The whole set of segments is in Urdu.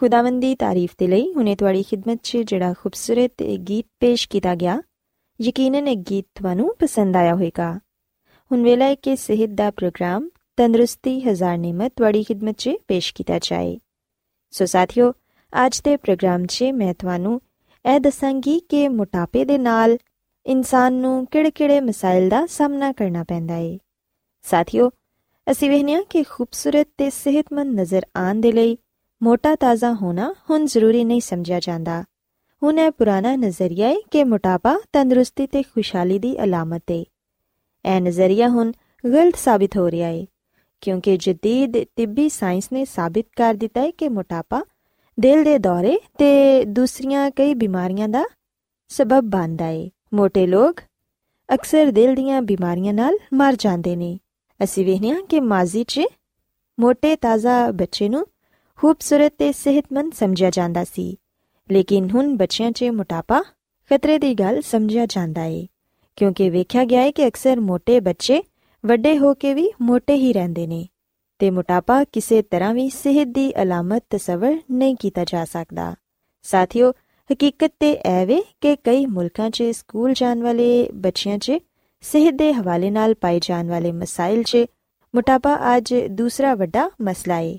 ਸਾਥਿਓ ਦੀ ਤਾਰੀਫ ਦੇ ਲਈ ਹੁਣੇ ਤੁਹਾਡੀ ਖidmat 'ਚ ਜਿਹੜਾ ਖੂਬਸੂਰਤ ਗੀਤ ਪੇਸ਼ ਕੀਤਾ ਗਿਆ, ਯਕੀਨਨ ਇਹ ਗੀਤ ਤੁਹਾਨੂੰ ਪਸੰਦ ਆਇਆ ਹੋਵੇਗਾ। ਹੁਣ ਵੇਲਾ ਹੈ ਕਿ ਸਿਹਤ ਦਾ ਪ੍ਰੋਗਰਾਮ ਤੰਦਰੁਸਤੀ ਹਜ਼ਾਰ ਨਿਮਤ ਤੁਹਾਡੀ ਖidmat 'ਚ ਪੇਸ਼ ਕੀਤਾ ਜਾਏ। ਸੋ ਸਾਥਿਓ, ਅੱਜ ਦੇ ਪ੍ਰੋਗਰਾਮ 'ਚ ਮੈਂ ਤੁਹਾਨੂੰ ਇਹ ਦੱਸਾਂਗੀ ਕਿ ਮੋਟਾਪੇ ਦੇ ਨਾਲ ਇਨਸਾਨ ਨੂੰ ਕਿਹੜੇ-ਕਿਹੜੇ ਮਸਾਇਲ ਦਾ ਸਾਹਮਣਾ ਕਰਨਾ ਪੈਂਦਾ ਹੈ ਸਾਥਿਓ, ਅਸੀਂ ਵਹਿਨੀਆਂ ਕਿ ਖੂਬਸੂਰਤ ਤੇ ਸਿਹਤਮੰਦ ਨਜ਼ਰ ਆਉਣ ਦੇ ਲਈ ਮੋਟਾ ਤਾਜ਼ਾ ਹੋਣਾ ਹੁਣ ਜ਼ਰੂਰੀ ਨਹੀਂ ਸਮਝਿਆ ਜਾਂਦਾ। ਹੁਣ ਇਹ ਪੁਰਾਣਾ ਨਜ਼ਰੀਆ ਹੈ ਕਿ ਮੋਟਾਪਾ ਤੰਦਰੁਸਤੀ ਤੇ ਖੁਸ਼ਹਾਲੀ ਦੀ ਅਲਾਮਤ ਹੈ ਇਹ ਨਜ਼ਰੀਆ ਹੁਣ ਗਲਤ ਸਾਬਿਤ ਹੋ ਰਿਹਾ ਹੈ ਕਿਉਂਕਿ ਜਦੀਦ ਤਿੱਬੀ ਸਾਇੰਸ ਨੇ ਸਾਬਿਤ ਕਰ ਦਿੱਤਾ ਹੈ ਕਿ ਮੋਟਾਪਾ ਦਿਲ ਦੇ ਦੌਰੇ ਤੇ ਦੂਸਰੀਆਂ ਕਈ ਬਿਮਾਰੀਆਂ ਦਾ ਸਬਬ ਬਣਦਾ ਹੈ ਮੋٹے ਲੋਕ ਅਕਸਰ ਦਿਲ ਦੀਆਂ ਬਿਮਾਰੀਆਂ ਨਾਲ ਮਰ ਜਾਂਦੇ ਨੇ। ਅਸੀਂ ਵੇਖਿਆ ਕਿ ਮਾਜ਼ੀ 'ਚ ਮੋٹے ਤਾਜ਼ਾ ਬੱਚੇ ਨੂੰ ਖੂਬਸੂਰਤ ਤੇ ਸਿਹਤਮੰਦ ਸਮਝਿਆ ਜਾਂਦਾ ਸੀ। ਲੇਕਿਨ ਹੁਣ ਬੱਚਿਆਂ 'ਚ ਮੋਟਾਪਾ ਖਤਰੇ ਦੀ ਗੱਲ ਸਮਝਿਆ ਜਾਂਦਾ ਏ, ਕਿਉਂਕਿ ਵੇਖਿਆ ਗਿਆ ਹੈ ਕਿ ਅਕਸਰ ਮੋٹے ਬੱਚੇ ਵੱਡੇ ਹੋ ਕੇ ਵੀ ਮੋٹے ਹੀ ਰਹਿੰਦੇ ਨੇ ਤੇ ਮੋਟਾਪਾ ਕਿਸੇ ਤਰ੍ਹਾਂ ਵੀ ਸਿਹਤ ਦੀ ਅਲਾਮਤ ਤਸਵਰ ਨਹੀਂ ਕੀਤਾ ਜਾ ਸਕਦਾ। ਸਾਥੀਓ, ਹਕੀਕਤ ਤੇ ਐਵੇਂ ਕਿ ਕਈ ਮੁਲਕਾਂ 'ਚ ਸਕੂਲ ਜਾਣ ਵਾਲੇ ਬੱਚਿਆਂ 'ਚ ਸਿਹਤ ਦੇ ਹਵਾਲੇ ਨਾਲ ਪਾਏ ਜਾਣ ਵਾਲੇ ਮਸਾਇਲ 'ਚ ਮੋਟਾਪਾ ਅੱਜ ਦੂਸਰਾ ਵੱਡਾ ਮਸਲਾ ਏ।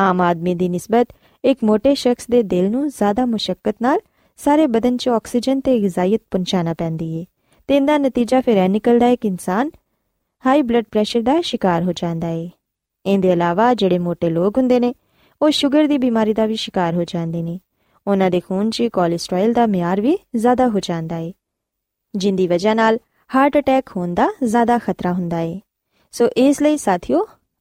ਆਮ ਆਦਮੀ ਦੀ ਨਿਸਬਤ ਇੱਕ ਮੋٹے ਸ਼ਖਸ ਦੇ ਦਿਲ ਨੂੰ ਜ਼ਿਆਦਾ ਮੁਸ਼ਕਲ ਨਾਲ ਸਾਰੇ ਬਦਨ 'ਚ ਆਕਸੀਜਨ ਤੇ ਗਿਜ਼ਾਇਤ ਪਹੁੰਚਾਣਾ ਪੈਂਦੀ ਏ ਤੇ ਇਹਦਾ ਨਤੀਜਾ ਫਿਰ ਇਹ ਨਿਕਲਦਾ ਹੈ ਕਿ ਇਨਸਾਨ ਹਾਈ ਬਲੱਡ ਪ੍ਰੈਸ਼ਰ ਦਾ ਸ਼ਿਕਾਰ ਹੋ ਜਾਂਦਾ ਏ। ਇਹਦੇ ਇਲਾਵਾ ਜਿਹੜੇ ਮੋٹے ਲੋਕ ਹੁੰਦੇ ਨੇ, ਉਹ ਸ਼ੂਗਰ ਦੀ ਬਿਮਾਰੀ ਦਾ ਵੀ ਸ਼ਿਕਾਰ ਹੋ ਜਾਂਦੇ ਨੇ। ਉਹਨਾਂ ਦੇ ਖੂਨ 'ਚ ਕੋਲੇਸਟ੍ਰੋਲ ਦਾ ਮਿਆਰ ਵੀ ਜ਼ਿਆਦਾ ਹੋ ਜਾਂਦਾ ਏ, ਜਿੰਦੀ ਵਜ੍ਹਾ ਨਾਲ ਹਾਰਟ ਅਟੈਕ ਹੋਣ ਦਾ ਜ਼ਿਆਦਾ ਖਤਰਾ ਹੁੰਦਾ ਏ। ਸੋ ਇਸ ਲਈ ਸਾਥੀਓ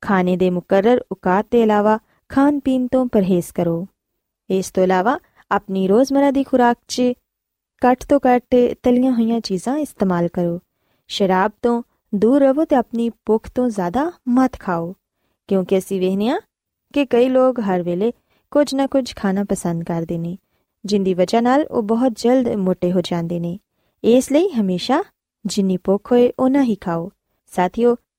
کھانے کے مقرر اوقات کے علاوہ کھان پی پرہیز کرو۔ اس علاوہ اپنی روزمرہ کی خوراک چھٹ تو کٹ تلیاں ہوئی چیزاں استعمال کرو۔ شراب تو دور رونی بک تو زیادہ مت کھاؤ۔ کیونکہ اِسی وا کہ کئی لوگ ہر ویلے کچھ نہ کچھ کھانا پسند کرتے ہیں جن کی وجہ بہت جلد موٹے ہو جاتے ہیں اس لیے ہمیشہ جن کی بک ہوئے انہیں ہی کھاؤ۔ ساتھیوں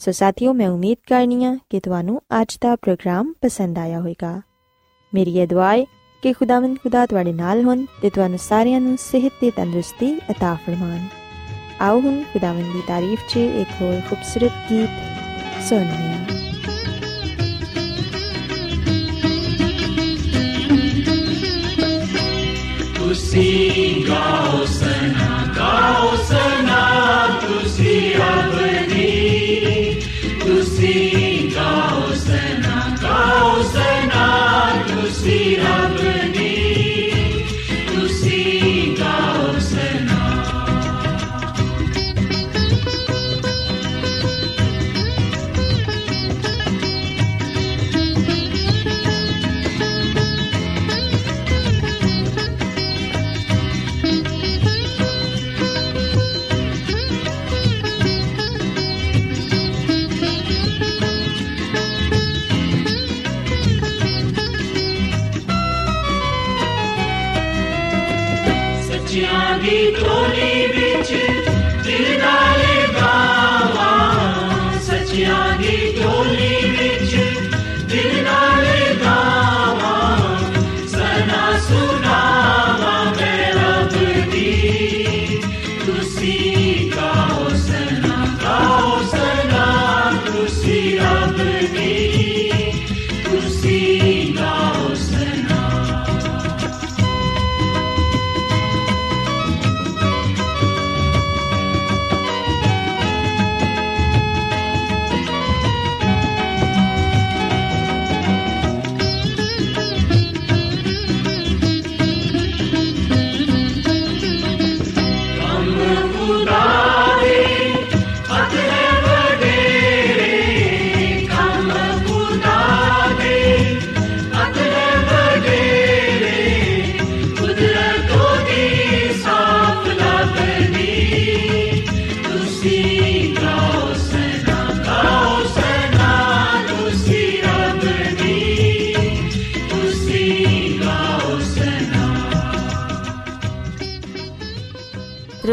ਸੋ ਸਾਥੀਓ ਮੈਂ ਉਮੀਦ ਕਰਨੀਆ ਕਿ ਤੁਹਾਨੂੰ ਅੱਜ ਦਾ ਪ੍ਰੋਗਰਾਮ ਪਸੰਦ ਆਇਆ ਹੋਵੇਗਾ ਮੇਰੀ ਇਹ ਦੁਆ ਹੈ ਕਿ ਖੁਦਾਵੰਦ ਖੁਦਾ ਤੁਹਾਡੇ ਨਾਲ ਹੋਣ ਤੇ ਤੁਹਾਨੂੰ ਸਾਰਿਆਂ ਨੂੰ ਸਿਹਤ ਤੇ ਤੰਦਰੁਸਤੀ عطا ਫਰਮਾਨ ਆਓ ਹੁਣ ਖੁਦਾਵੰਦ ਦੀ ਤਾਰੀਫ 'ਚ ਇੱਕ ਹੋਰ ਖੂਬਸੂਰਤ ਗੀਤ ਸੁਣੀਏ ਤੁਸੀਂ ਗਾਓ ਸਨਾ ਗਾਓ ਸਨਾ ਤੁਸੀਂ ਅਬਦੀ سے نا گاؤ سے نا کسی ر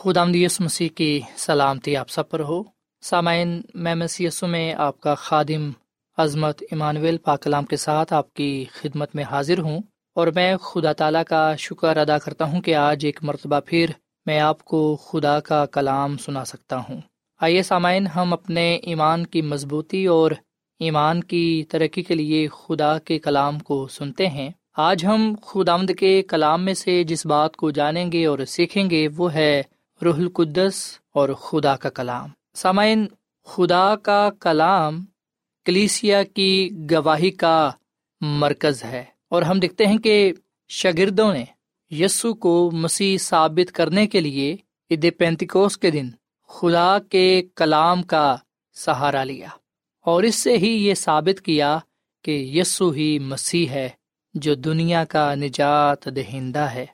خود آمدیس مسیح کی سلامتی آپ سب پر ہو۔ سامعین، میں مسیسو میں آپ کا خادم عظمت ایمانویل پاکلام کے ساتھ آپ کی خدمت میں حاضر ہوں اور میں خدا تعالیٰ کا شکر ادا کرتا ہوں کہ آج ایک مرتبہ پھر میں آپ کو خدا کا کلام سنا سکتا ہوں۔ آئیے سامعین، ہم اپنے ایمان کی مضبوطی اور ایمان کی ترقی کے لیے خدا کے کلام کو سنتے ہیں۔ آج ہم خدامد کے کلام میں سے جس بات کو جانیں گے اور سیکھیں گے وہ ہے روح القدس اور خدا کا کلام۔ سامعین، خدا کا کلام کلیسیا کی گواہی کا مرکز ہے اور ہم دیکھتے ہیں کہ شاگردوں نے یسو کو مسیح ثابت کرنے کے لیے عید پینتکوس کے دن خدا کے کلام کا سہارا لیا اور اس سے ہی یہ ثابت کیا کہ یسو ہی مسیح ہے جو دنیا کا نجات دہندہ ہے۔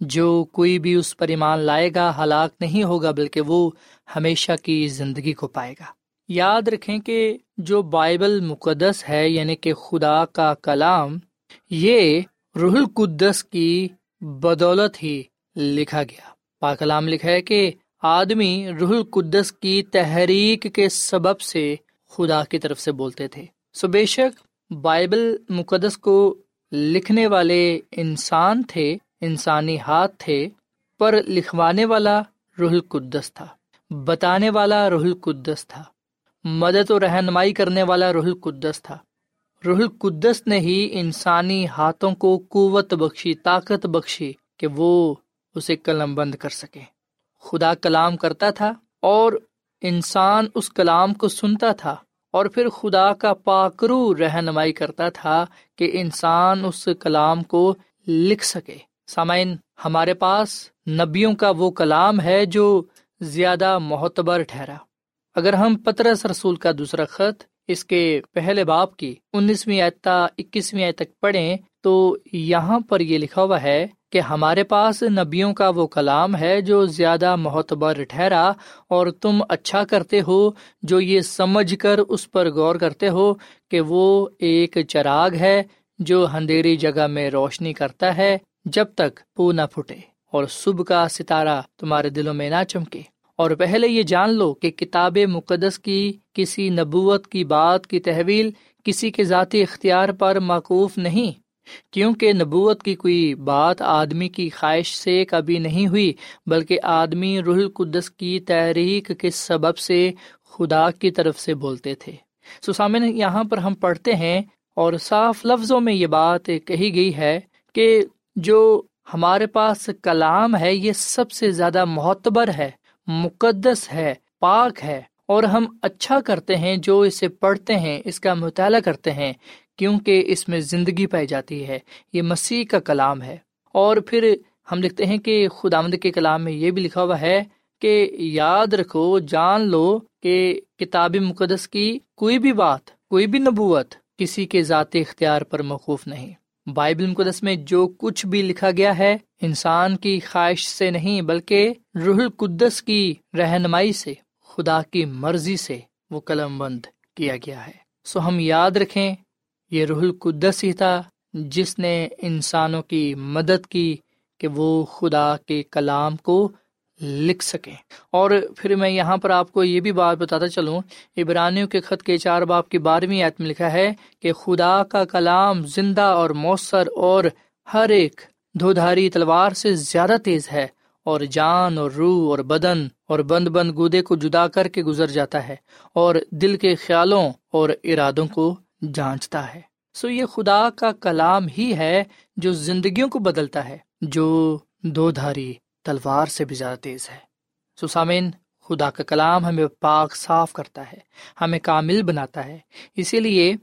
جو کوئی بھی اس پر ایمان لائے گا، ہلاک نہیں ہوگا، بلکہ وہ ہمیشہ کی زندگی کو پائے گا۔ یاد رکھیں کہ جو بائبل مقدس ہے یعنی کہ خدا کا کلام، یہ روح القدس کی بدولت ہی لکھا گیا۔ پاکلام لکھا ہے کہ آدمی روح القدس کی تحریک کے سبب سے خدا کی طرف سے بولتے تھے۔ سو بے شک بائبل مقدس کو لکھنے والے انسان تھے۔ انسانی ہاتھ تھے، پر لکھوانے والا روح القدس تھا، بتانے والا روح القدس تھا، مدد و رہنمائی کرنے والا روح القدس تھا۔ روح القدس نے ہی انسانی ہاتھوں کو قوت بخشی، طاقت بخشی کہ وہ اسے قلم بند کر سکے۔ خدا کلام کرتا تھا اور انسان اس کلام کو سنتا تھا اور پھر خدا کا پاکرو رہنمائی کرتا تھا کہ انسان اس کلام کو لکھ سکے۔ سامعین، ہمارے پاس نبیوں کا وہ کلام ہے جو زیادہ معتبر ٹھہرا۔ اگر ہم پترس رسول کا دوسرا خط اس کے پہلے باپ کی انیسویں آتا اکیسویں آیت تک پڑھیں، تو یہاں پر یہ لکھا ہوا ہے کہ ہمارے پاس نبیوں کا وہ کلام ہے جو زیادہ معتبر ٹھہرا اور تم اچھا کرتے ہو، جو یہ سمجھ کر اس پر غور کرتے ہو کہ وہ ایک چراغ ہے جو اندھیری جگہ میں روشنی کرتا ہے۔ جب تک پو نہ پھٹے اور صبح کا ستارہ تمہارے دلوں میں نہ چمکے۔ اور پہلے یہ جان لو کہ کتاب مقدس کی کسی نبوت کی بات کی تحویل کسی کے ذاتی اختیار پر معقوف نہیں، کیونکہ نبوت کی کوئی بات آدمی کی خواہش سے کبھی نہیں ہوئی، بلکہ آدمی رح القدس کی تحریک کے سبب سے خدا کی طرف سے بولتے تھے۔ سسامن یہاں پر ہم پڑھتے ہیں اور صاف لفظوں میں یہ بات کہی گئی ہے کہ جو ہمارے پاس کلام ہے، یہ سب سے زیادہ معتبر ہے، مقدس ہے، پاک ہے، اور ہم اچھا کرتے ہیں جو اسے پڑھتے ہیں، اس کا مطالعہ کرتے ہیں، کیونکہ اس میں زندگی پائی جاتی ہے۔ یہ مسیح کا کلام ہے۔ اور پھر ہم لکھتے ہیں کہ خدا آمد کے کلام میں یہ بھی لکھا ہوا ہے کہ یاد رکھو، جان لو کہ کتاب مقدس کی کوئی بھی بات، کوئی بھی نبوت کسی کے ذاتی اختیار پر موقوف نہیں۔ بائبل مقدس میں جو کچھ بھی لکھا گیا ہے، انسان کی خواہش سے نہیں، بلکہ روح القدس کی رہنمائی سے، خدا کی مرضی سے وہ قلم بند کیا گیا ہے۔ سو ہم یاد رکھیں، یہ روح القدس ہی تھا جس نے انسانوں کی مدد کی کہ وہ خدا کے کلام کو لکھ سکیں۔ اور پھر میں یہاں پر آپ کو یہ بھی بات بتاتا چلوں، عبرانیوں کے خط کے چار باپ کی بارہویں آیت میں لکھا ہے کہ خدا کا کلام زندہ اور مؤثر اور ہر ایک دھودھاری تلوار سے زیادہ تیز ہے اور جان اور روح اور بدن اور بند بند گودے کو جدا کر کے گزر جاتا ہے اور دل کے خیالوں اور ارادوں کو جانچتا ہے۔ سو یہ خدا کا کلام ہی ہے جو زندگیوں کو بدلتا ہے، جو دو دھاری تلوار سے بھی زیادہ تیز ہے۔ سسامین، خدا کا کلام ہمیں پاک صاف کرتا ہے، ہمیں کامل بناتا ہے۔ اسی لیے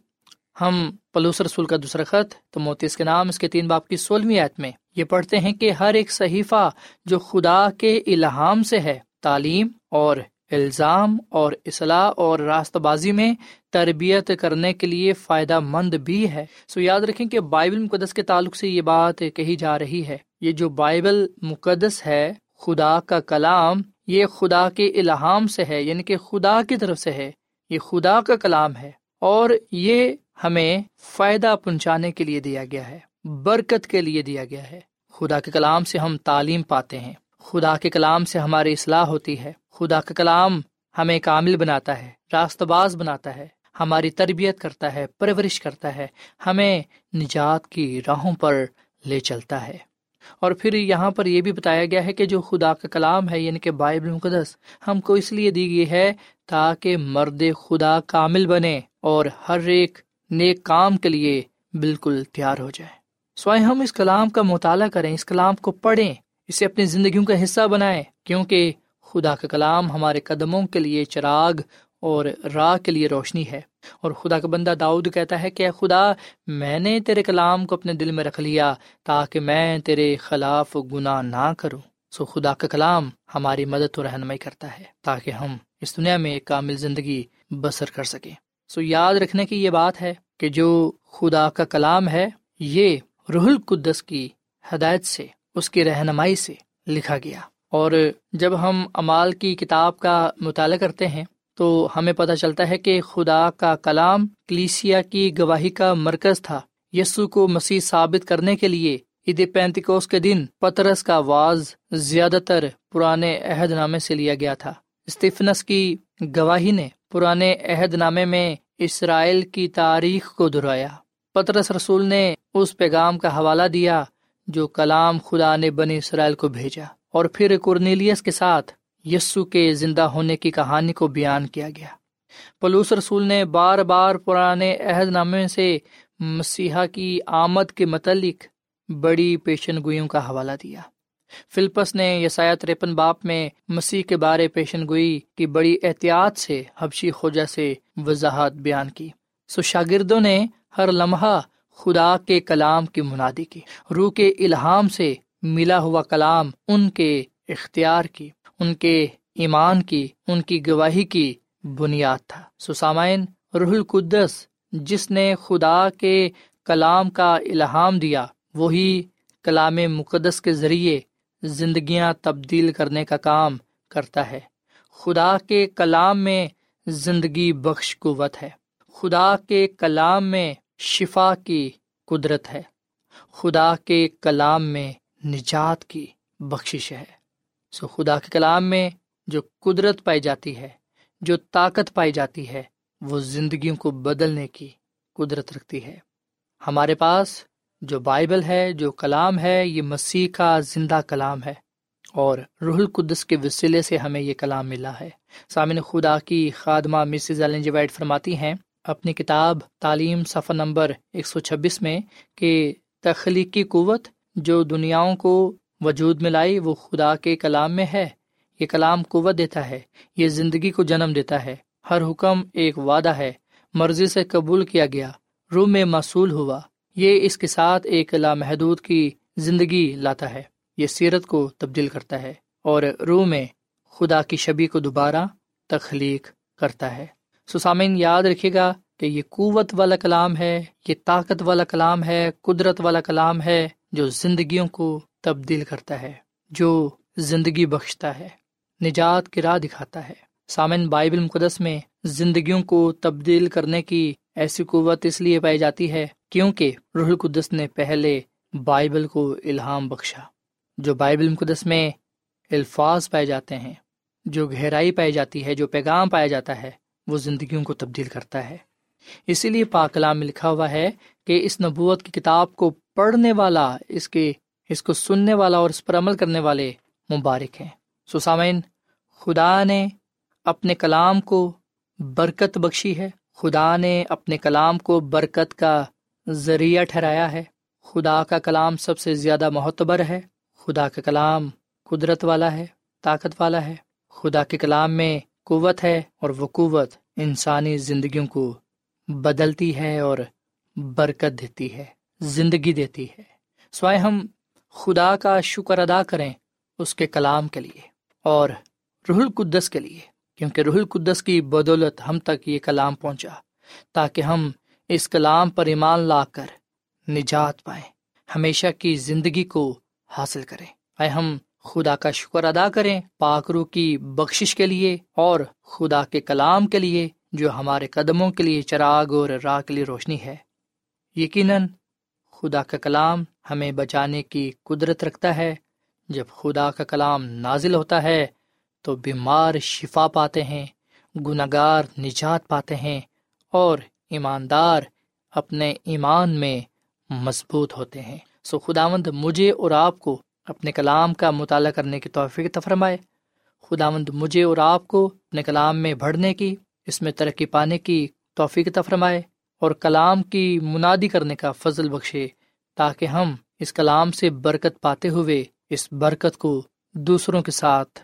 ہم پلوس رسول کا دوسرا خط تو موتیس کے نام، اس کے تین باپ کی سولہویں آیت میں یہ پڑھتے ہیں کہ ہر ایک صحیفہ جو خدا کے الہام سے ہے، تعلیم اور الزام اور اصلاح اور راست بازی میں تربیت کرنے کے لیے فائدہ مند بھی ہے۔ سو یاد رکھیں کہ بائبل مقدس کے تعلق سے یہ بات کہی جا رہی ہے۔ یہ جو بائبل مقدس ہے، خدا کا کلام، یہ خدا کے الہام سے ہے یعنی کہ خدا کی طرف سے ہے۔ یہ خدا کا کلام ہے اور یہ ہمیں فائدہ پہنچانے کے لیے دیا گیا ہے، برکت کے لیے دیا گیا ہے۔ خدا کے کلام سے ہم تعلیم پاتے ہیں۔ خدا کے کلام سے ہماری اصلاح ہوتی ہے۔ خدا کا کلام ہمیں کامل بناتا ہے راست باز بناتا ہے، ہماری تربیت کرتا ہے، پرورش کرتا ہے، ہمیں نجات کی راہوں پر لے چلتا ہے۔ اور پھر یہاں پر یہ بھی بتایا گیا ہے کہ جو خدا کا کلام ہے یعنی کہ بائبل مقدس، ہم کو اس لیے دی گئی ہے تاکہ مرد خدا کامل بنے اور ہر ایک نیک کام کے لیے بالکل تیار ہو جائے۔ سوائے ہم اس کلام کا مطالعہ کریں، اس کلام کو پڑھیں، اسے اپنی زندگیوں کا حصہ بنائیں، کیونکہ خدا کا کلام ہمارے قدموں کے لیے چراغ اور راہ کے لیے روشنی ہے۔ اور خدا کا بندہ داؤد کہتا ہے کہ خدا، میں نے تیرے کلام کو اپنے دل میں رکھ لیا تاکہ میں تیرے خلاف گناہ نہ کروں۔ سو خدا کا کلام ہماری مدد و رہنمائی کرتا ہے تاکہ ہم اس دنیا میں ایک کامل زندگی بسر کر سکیں۔ سو یاد رکھنے کی یہ بات ہے کہ جو خدا کا کلام ہے، یہ روح القدس کی ہدایت سے، اس کی رہنمائی سے لکھا گیا۔ اور جب ہم امال کی کتاب کا مطالعہ کرتے ہیں تو ہمیں پتہ چلتا ہے کہ خدا کا کلام کلیسیا کی گواہی کا مرکز تھا، یسو کو مسیح ثابت کرنے کے لیے عید پینتکوس کے دن پترس کا واز زیادہ تر پرانے عہد نامے سے لیا گیا تھا۔ اسٹیفنس کی گواہی نے پرانے عہد نامے میں اسرائیل کی تاریخ کو دہرایا۔ پترس رسول نے اس پیغام کا حوالہ دیا جو کلام خدا نے بنی اسرائیل کو بھیجا۔ اور پھر کرنیلیس کے ساتھ یسو کے زندہ ہونے کی کہانی کو بیان کیا گیا۔ پلوس رسول نے بار بار پرانے عہد نامے سے مسیحا کی آمد کے متعلق بڑی پیشن گوئیوں کا حوالہ دیا۔ فلپس نے یسایہ ترپن باپ میں مسیح کے بارے پیشن گوئی کی بڑی احتیاط سے حبشی خوجہ سے وضاحت بیان کی۔ سو شاگردوں نے ہر لمحہ خدا کے کلام کی منادی کی۔ روح کے الہام سے ملا ہوا کلام ان کے اختیار کی، ان کے ایمان کی، ان کی گواہی کی بنیاد تھا۔ سسامین روح القدس، جس نے خدا کے کلام کا الہام دیا، وہی کلام مقدس کے ذریعے زندگیاں تبدیل کرنے کا کام کرتا ہے۔ خدا کے کلام میں زندگی بخش قوت ہے۔ خدا کے کلام میں شفا کی قدرت ہے۔ خدا کے کلام میں نجات کی بخشش ہے۔ سو خدا کے کلام میں جو قدرت پائی جاتی ہے، جو طاقت پائی جاتی ہے، وہ زندگیوں کو بدلنے کی قدرت رکھتی ہے۔ ہمارے پاس جو بائبل ہے، جو کلام ہے، یہ مسیح کا زندہ کلام ہے۔ اور روح القدس کے وسیلے سے ہمیں یہ کلام ملا ہے۔ سامن خدا کی خادمہ مسز جی وائٹ فرماتی ہیں اپنی کتاب تعلیم صفحہ نمبر ایک سو چھبیس میں کہ تخلیقی قوت جو دنیاؤں کو وجود میں لائی، وہ خدا کے کلام میں ہے۔ یہ کلام قوت دیتا ہے، یہ زندگی کو جنم دیتا ہے۔ ہر حکم ایک وعدہ ہے، مرضی سے قبول کیا گیا، روح میں موصول ہوا۔ یہ اس کے ساتھ ایک لامحدود کی زندگی لاتا ہے۔ یہ سیرت کو تبدیل کرتا ہے اور روح میں خدا کی شبی کو دوبارہ تخلیق کرتا ہے۔ سسامین یاد رکھے گا کہ یہ قوت والا کلام ہے، یہ طاقت والا کلام ہے، قدرت والا کلام ہے۔ جو زندگیوں کو تبدیل کرتا ہے، جو زندگی بخشتا ہے، نجات کی راہ دکھاتا ہے۔ سامن بائبل مقدس میں زندگیوں کو تبدیل کرنے کی ایسی قوت اس لیے پائی جاتی ہے کیونکہ روح القدس نے پہلے بائبل کو الہام بخشا۔ جو بائبل مقدس میں الفاظ پائے جاتے ہیں، جو گہرائی پائی جاتی ہے، جو پیغام پایا جاتا ہے، وہ زندگیوں کو تبدیل کرتا ہے۔ اسی لیے پاکلام میں لکھا ہوا ہے کہ اس نبوت کی کتاب کو پڑھنے والا، اس کے، اس کو سننے والا اور اس پر عمل کرنے والے مبارک ہیں۔ سسامین خدا نے اپنے کلام کو برکت بخشی ہے۔ خدا نے اپنے کلام کو برکت کا ذریعہ ٹھہرایا ہے۔ خدا کا کلام سب سے زیادہ معتبر ہے۔ خدا کا کلام قدرت والا ہے، طاقت والا ہے۔ خدا کے کلام میں قوت ہے اور وہ قوت انسانی زندگیوں کو بدلتی ہے اور برکت دیتی ہے۔ زندگی دیتی ہے۔ سوائے ہم خدا کا شکر ادا کریں اس کے کلام کے لیے اور روح القدس کے لیے، کیونکہ روح القدس کی بدولت ہم تک یہ کلام پہنچا، تاکہ ہم اس کلام پر ایمان لا کر نجات پائیں۔ ہمیشہ کی زندگی کو حاصل کریں۔ آئے ہم خدا کا شکر ادا کریں پاکرو کی بخشش کے لیے اور خدا کے کلام کے لیے، جو ہمارے قدموں کے لیے چراغ اور راہ کے لیے روشنی ہے۔ یقیناً خدا کا کلام ہمیں بچانے کی قدرت رکھتا ہے۔ جب خدا کا کلام نازل ہوتا ہے تو بیمار شفا پاتے ہیں گناگار نجات پاتے ہیں اور ایماندار اپنے ایمان میں مضبوط ہوتے ہیں۔ سو خداوند مجھے اور آپ کو اپنے کلام کا مطالعہ کرنے کی توفیق فرمائے۔ خداوند مجھے اور آپ کو اپنے کلام میں بڑھنے کی، اس میں ترقی پانے کی توفیق فرمائے۔ اور کلام کی منادی کرنے کا فضل بخشے، تاکہ ہم اس کلام سے برکت پاتے ہوئے اس برکت کو دوسروں کے ساتھ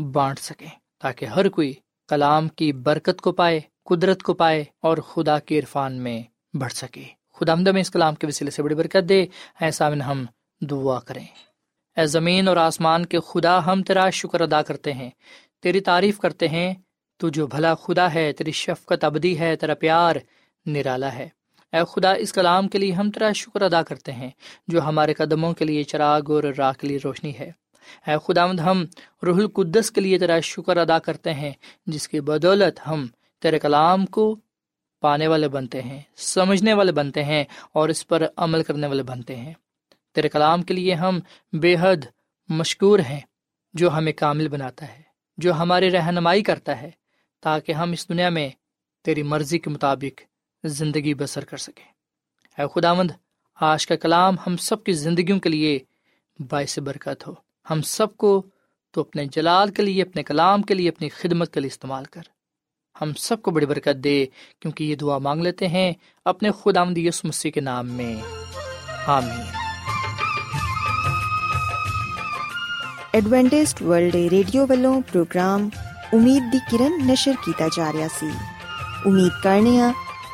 بانٹ سکیں، تاکہ ہر کوئی کلام کی برکت کو پائے، قدرت کو پائے اور خدا کے عرفان میں بڑھ سکے۔ خدا میں اس کلام کے وسیلے سے بڑی برکت دے۔ ایسا میں ہم دعا کریں۔ اے زمین اور آسمان کے خدا، ہم تیرا شکر ادا کرتے ہیں۔ تیری تعریف کرتے ہیں تو جو بھلا خدا ہے، تیری شفقت ابدی ہے، تیرا پیار نرالا ہے۔ اے خدا، اس کلام کے لیے ہم تیرا شکر ادا کرتے ہیں، جو ہمارے قدموں کے لیے چراغ اور راہ کے لیے روشنی ہے۔ اے خداوند، ہم روح القدس کے لیے تیرا شکر ادا کرتے ہیں، جس کی بدولت ہم تیرے کلام کو پانے والے بنتے ہیں، سمجھنے والے بنتے ہیں اور اس پر عمل کرنے والے بنتے ہیں۔ تیرے کلام کے لیے ہم بے حد مشکور ہیں، جو ہمیں کامل بناتا ہے، جو ہماری رہنمائی کرتا ہے، تاکہ ہم اس دنیا میں تیری مرضی کے مطابق زندگی بسر کر سکیں۔ اے خدا مند آج کا کلام ہم سب کی زندگیوں کے لیے باعث برکت ہو۔ ہم سب کو تو اپنے جلال کے لیے، اپنے کلام کے لیے، اپنی خدمت کے لیے استعمال کر۔ ہم سب کو بڑی برکت دے، کیونکہ یہ دعا مانگ لیتے ہیں اپنے خدا یس مسیح کے نام میں۔ آمین۔ ایڈوینٹسٹ ورلڈ ریڈیو والوں پروگرام امید دی کرن نشر کیتا جا رہا سی۔ امید کرنے ہاں